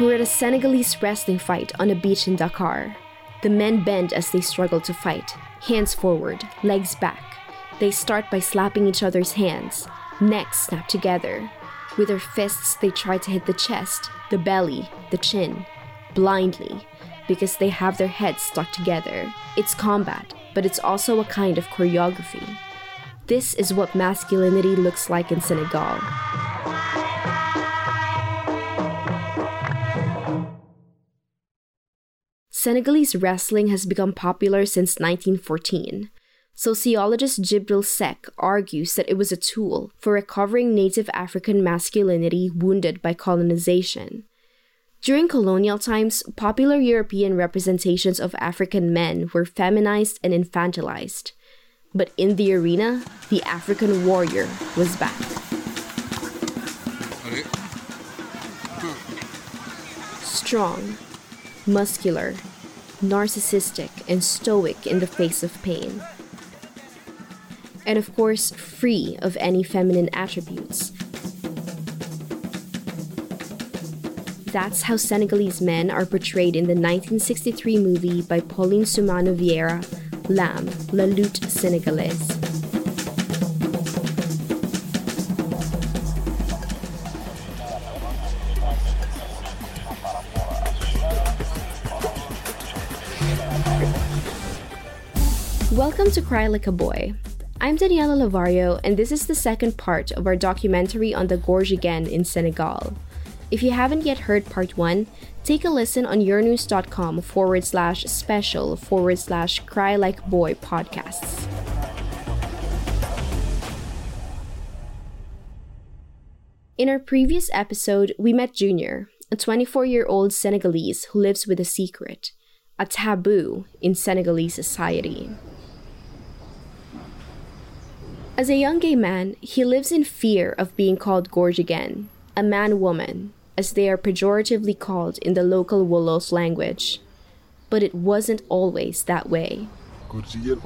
We're at a Senegalese wrestling fight on a beach in Dakar. The men bend as they struggle to fight, hands forward, legs back. They start by slapping each other's hands, necks snap together. With their fists, they try to hit the chest, the belly, the chin, blindly, because they have their heads stuck together. It's combat, but it's also a kind of choreography. This is what masculinity looks like in Senegal. Senegalese wrestling has become popular since 1914. Sociologist Djibril Sek argues that it was a tool for recovering native African masculinity wounded by colonization. During colonial times, popular European representations of African men were feminized and infantilized. But in the arena, the African warrior was back. Strong, muscular, narcissistic, and stoic in the face of pain. And of course, free of any feminine attributes. That's how Senegalese men are portrayed in the 1963 movie by Paulin Soumanou Vieira, L'Âme, La Lutte Sénégalaise. Welcome to Cry Like a Boy. I'm Daniela Lavario, and this is the second part of our documentary on the Gorjigen in Senegal. If you haven't yet heard part one, take a listen on euronews.com forward slash special forward slash cry like boy podcasts. In our previous episode, we met Junior, a 24 year old Senegalese who lives with a secret, a taboo in Senegalese society. As a young gay man, he lives in fear of being called Gorjigen, a man woman, as they are pejoratively called in the local Wolof language. But it wasn't always that way. Gorjigen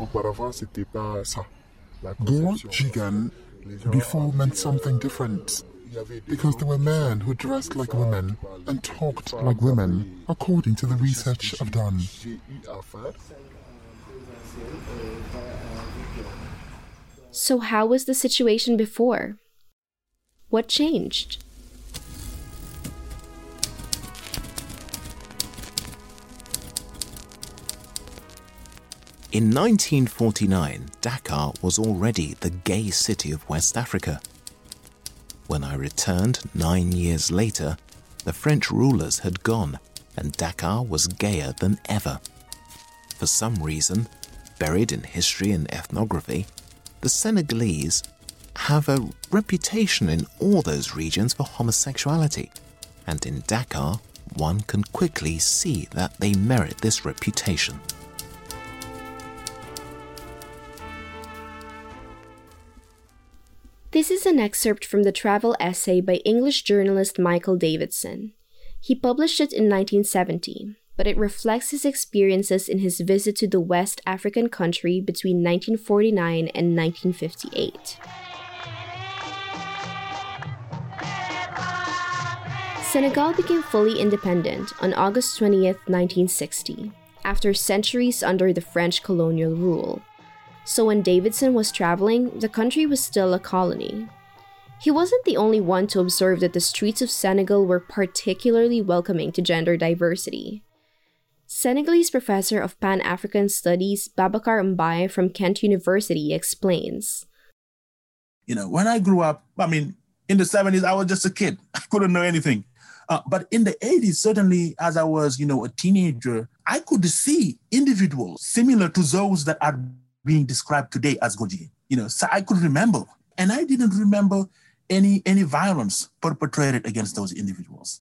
before meant something different because there were men who dressed like women and talked like women, according to the research I've done. So, how was the situation before? What changed? In 1949, Dakar was already the gay city of West Africa. When I returned nine years later, the French rulers had gone and Dakar was gayer than ever. For some reason, buried in history and ethnography, the Senegalese have a reputation in all those regions for homosexuality, and in Dakar, one can quickly see that they merit this reputation. This is an excerpt from the travel essay by English journalist Michael Davidson. He published it in 1970, but it reflects his experiences in his visit to the West African country between 1949 and 1958. Senegal became fully independent on August 20, 1960, after centuries under the French colonial rule so when Davidson was traveling, the country was still a colony. He wasn't the only one to observe that the streets of Senegal were particularly welcoming to gender diversity. Senegalese professor of Pan African Studies Babacar Mbaye from Kent University explains. You know, when I grew up, I mean, in the 70s, I was just a kid. I couldn't know anything. Uh, but in the 80s, certainly as I was, you know, a teenager, I could see individuals similar to those that are being described today as Gorjigen. You know, so I could remember, and I didn't remember any any violence perpetrated against those individuals.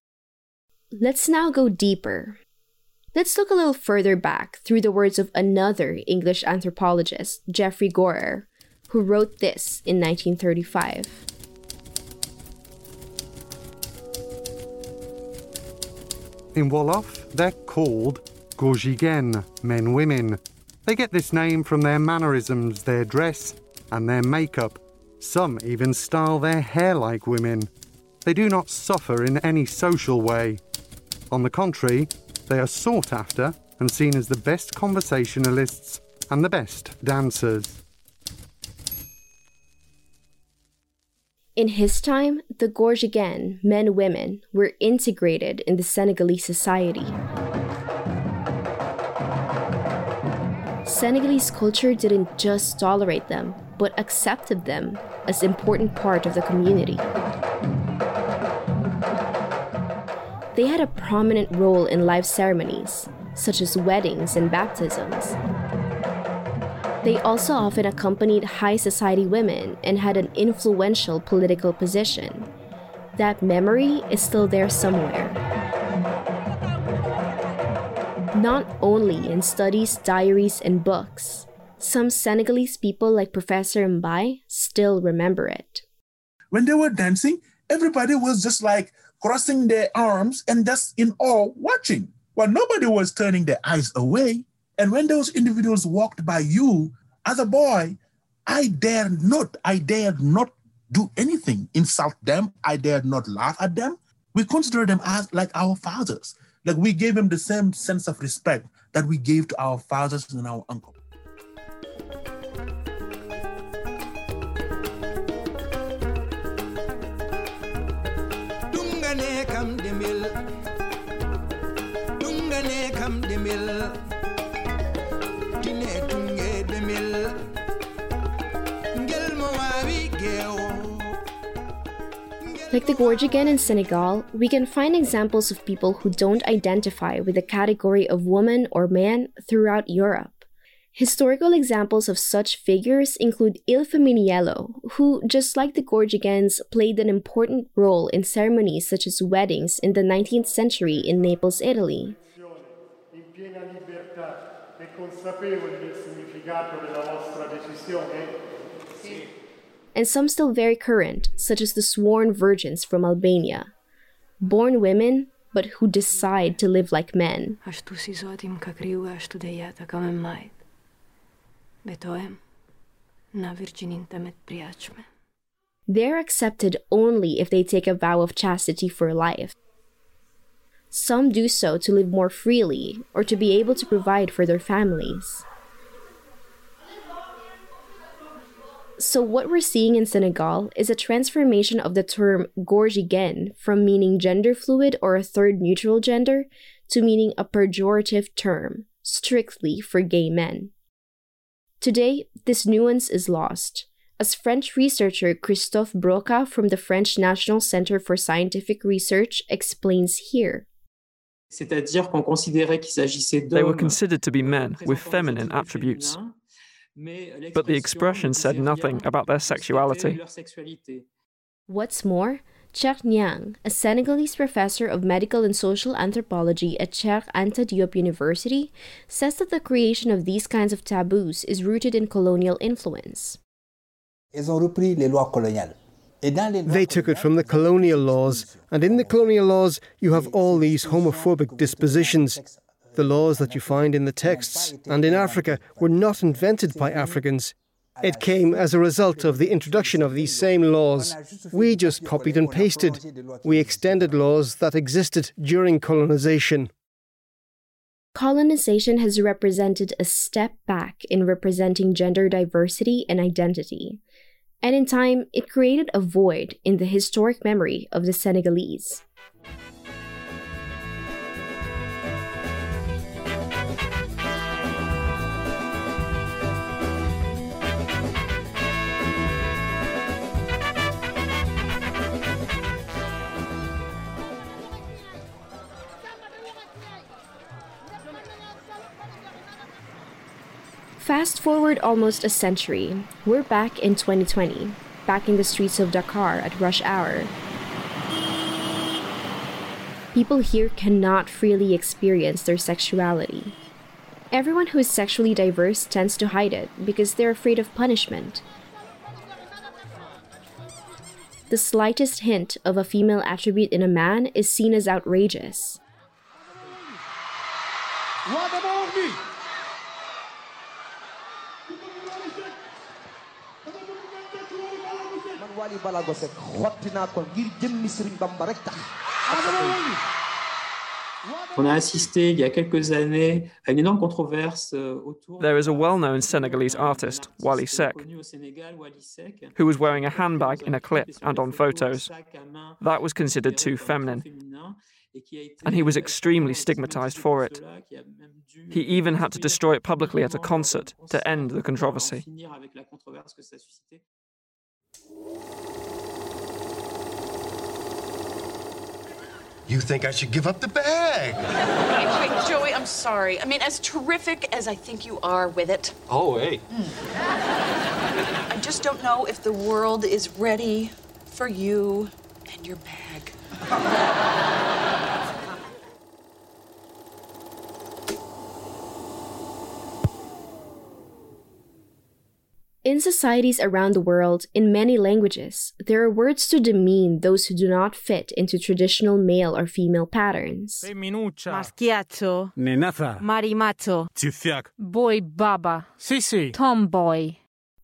Let's now go deeper. Let's look a little further back through the words of another English anthropologist, Geoffrey Gorer, who wrote this in 1935. In Wolof, they're called Gorjigen, men women. They get this name from their mannerisms, their dress, and their makeup. Some even style their hair like women. They do not suffer in any social way. On the contrary, they are sought after and seen as the best conversationalists and the best dancers. In his time, the Gorjigen, men women, were integrated in the Senegalese society. Senegalese culture didn't just tolerate them, but accepted them as important part of the community. They had a prominent role in life ceremonies, such as weddings and baptisms. They also often accompanied high society women and had an influential political position. That memory is still there somewhere. Not only in studies, diaries, and books, some Senegalese people like Professor Mbaye still remember it. When they were dancing, everybody was just like crossing their arms and just in awe watching. While nobody was turning their eyes away. And when those individuals walked by you as a boy, I dared not, I dared not do anything, insult them. I dared not laugh at them. We consider them as like our fathers. Like we gave them the same sense of respect that we gave to our fathers and our uncles. Demel kam demel tunge demel ngel mo wawi Like the Gorjigen in Senegal, we can find examples of people who don't identify with the category of woman or man throughout Europe. Historical examples of such figures include Il Femminiello, who, just like the Gorjigens, played an important role in ceremonies such as weddings in the 19th century in Naples, Italy. And some still very current, such as the sworn virgins from Albania. Born women, but who decide to live like men. Betohem na virginintem priachme. They're accepted only if they take a vow of chastity for life. Some do so to live more freely or to be able to provide for their families. So, what we're seeing in Senegal is a transformation of the term gorjigen from meaning gender fluid or a third neutral gender to meaning a pejorative term, strictly for gay men. Today, this nuance is lost, as French researcher Christophe Broqua from the French National Center for Scientific Research explains here. They were considered to be men with feminine attributes, but the expression said nothing about their sexuality. What's more, Cheikh Niang, a Senegalese professor of medical and social anthropology at Cheikh Anta Diop University, says that the creation of these kinds of taboos is rooted in colonial influence. They took it from the colonial laws, and in the colonial laws, you have all these homophobic dispositions. The laws that you find in the texts and in Africa were not invented by Africans. It came as a result of the introduction of these same laws. We just copied and pasted. We extended laws that existed during colonization. Colonization has represented a step back in representing gender diversity and identity. And in time, it created a void in the historic memory of the Senegalese. Fast forward almost a century, we're back in 2020, back in the streets of Dakar at rush hour. People here cannot freely experience their sexuality. Everyone who is sexually diverse tends to hide it because they're afraid of punishment. The slightest hint of a female attribute in a man is seen as outrageous. Wally Ballago Seck xotti naa ko ngir jëmmi Serigne Bamba rek tax. On a assisté il y a quelques années à une énorme controverse euh, autour. There is a well-known Senegalese artist, Wally Seck, who was wearing a handbag in a clip and on photos. That was considered too feminine. And he was extremely stigmatized for it. He even had to destroy it publicly at a concert to end the controversy. You think I should give up the bag? Wait, wait, Joey, I'm sorry. I mean, as terrific as I think you are with it. Oh, hey. Mm. I just don't know if the world is ready for you and your bag. In societies around the world, in many languages, there are words to demean those who do not fit into traditional male or female patterns. Maschiaccio. Nenaza. Marimacho. Boy baba. Sisi. Tomboy.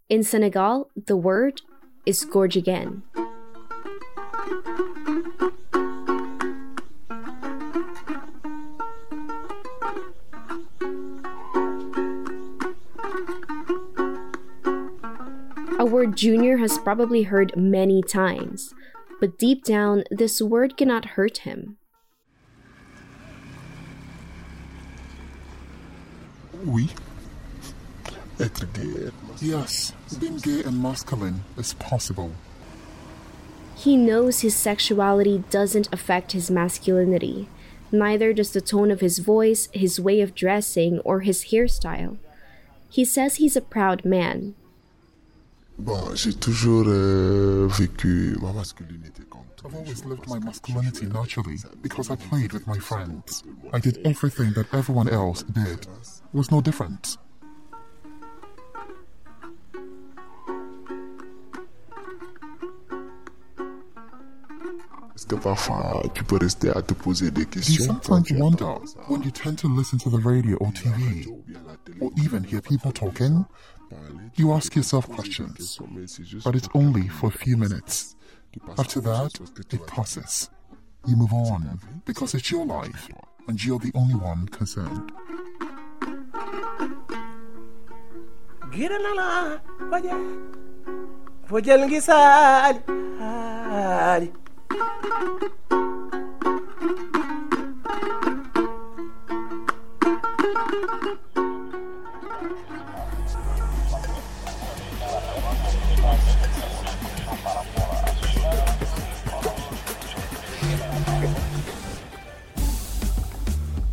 In Senegal, the word is gorjigen. a Junior has probably heard many times, but deep down, this word cannot hurt him. Oui. Être gay. Yes, being gay and masculine is possible. He knows his sexuality doesn't affect his masculinity. Neither does the tone of his voice, his way of dressing, or his hairstyle. He says he's a proud man, Bon, j'ai toujours euh, vécu ma masculinité I've always lived my masculinity naturally because I played with my friends. I did everything that everyone else did. It was no different. Do you sometimes wonder when you tend to listen to the radio or TV, or even hear people talking, you ask yourself questions, but it's only for a few minutes. After that, it passes. You move on because it's your life and you're the only one concerned.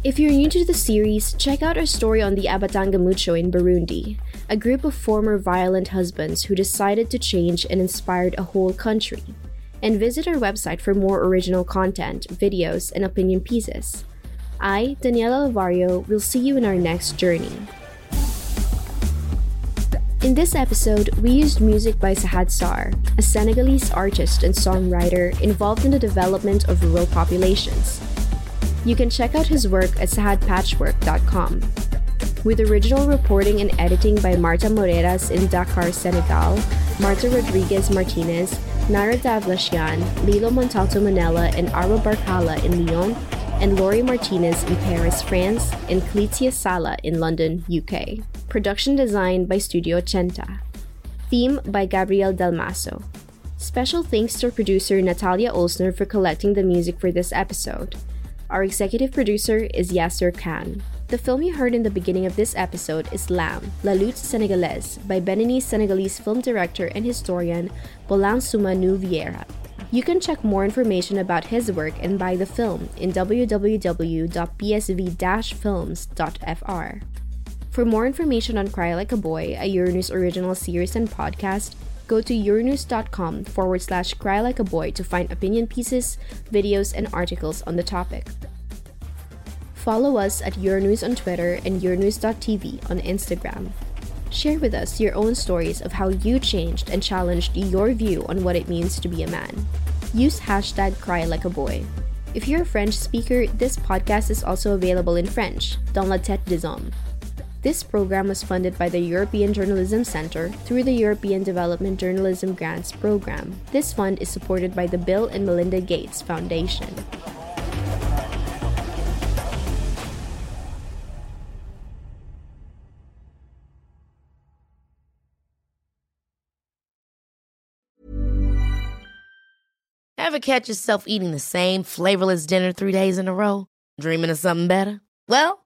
If you're new to the series, check out our story on the Abatangamuco in Burundi, a group of former violent husbands who decided to change and inspired a whole country. And visit our website for more original content, videos, and opinion pieces. I, Daniela Lavario, will see you in our next journey. In this episode, we used music by Sahad Sarr, a Senegalese artist and songwriter involved in the development of rural populations. You can check out his work at sahadpatchwork.com. With original reporting and editing by Marta Moreras in Dakar, Senegal, Marta Rodriguez Martinez, Naira Davlashyan, Lillo Montalto Monella, and Arwa Barkallah in Lyon, and Laurie Martinez in Paris, France, and Clizia Sala in London, UK. Production design by Studio Centa. Theme by Gabriel Dalmaso. Special thanks to producer Natalia Olsner for collecting the music for this episode. Our executive producer is Yasser Khan. The film you heard in the beginning of this episode is Lam, La Lutte Sénégalaise, by Beninese Senegalese film director and historian Paulin Soumanou Vieira. You can check more information about his work and buy the film in www.psv-films.fr. For more information on Cry Like a Boy, a Euronews original series and podcast, go to euronews.com forward slash cry like a boy to find opinion pieces, videos, and articles on the topic. Follow us at Euronews on Twitter and Euronews.tv on Instagram. Share with us your own stories of how you changed and challenged your view on what it means to be a man. Use hashtag cry like a boy. If you're a French speaker, this podcast is also available in French, dans la tête des hommes. This program was funded by the European Journalism Center through the European Development Journalism Grants Program. This fund is supported by the Bill and Melinda Gates Foundation. Ever catch yourself eating the same flavorless dinner three days in a row? Dreaming of something better? Well,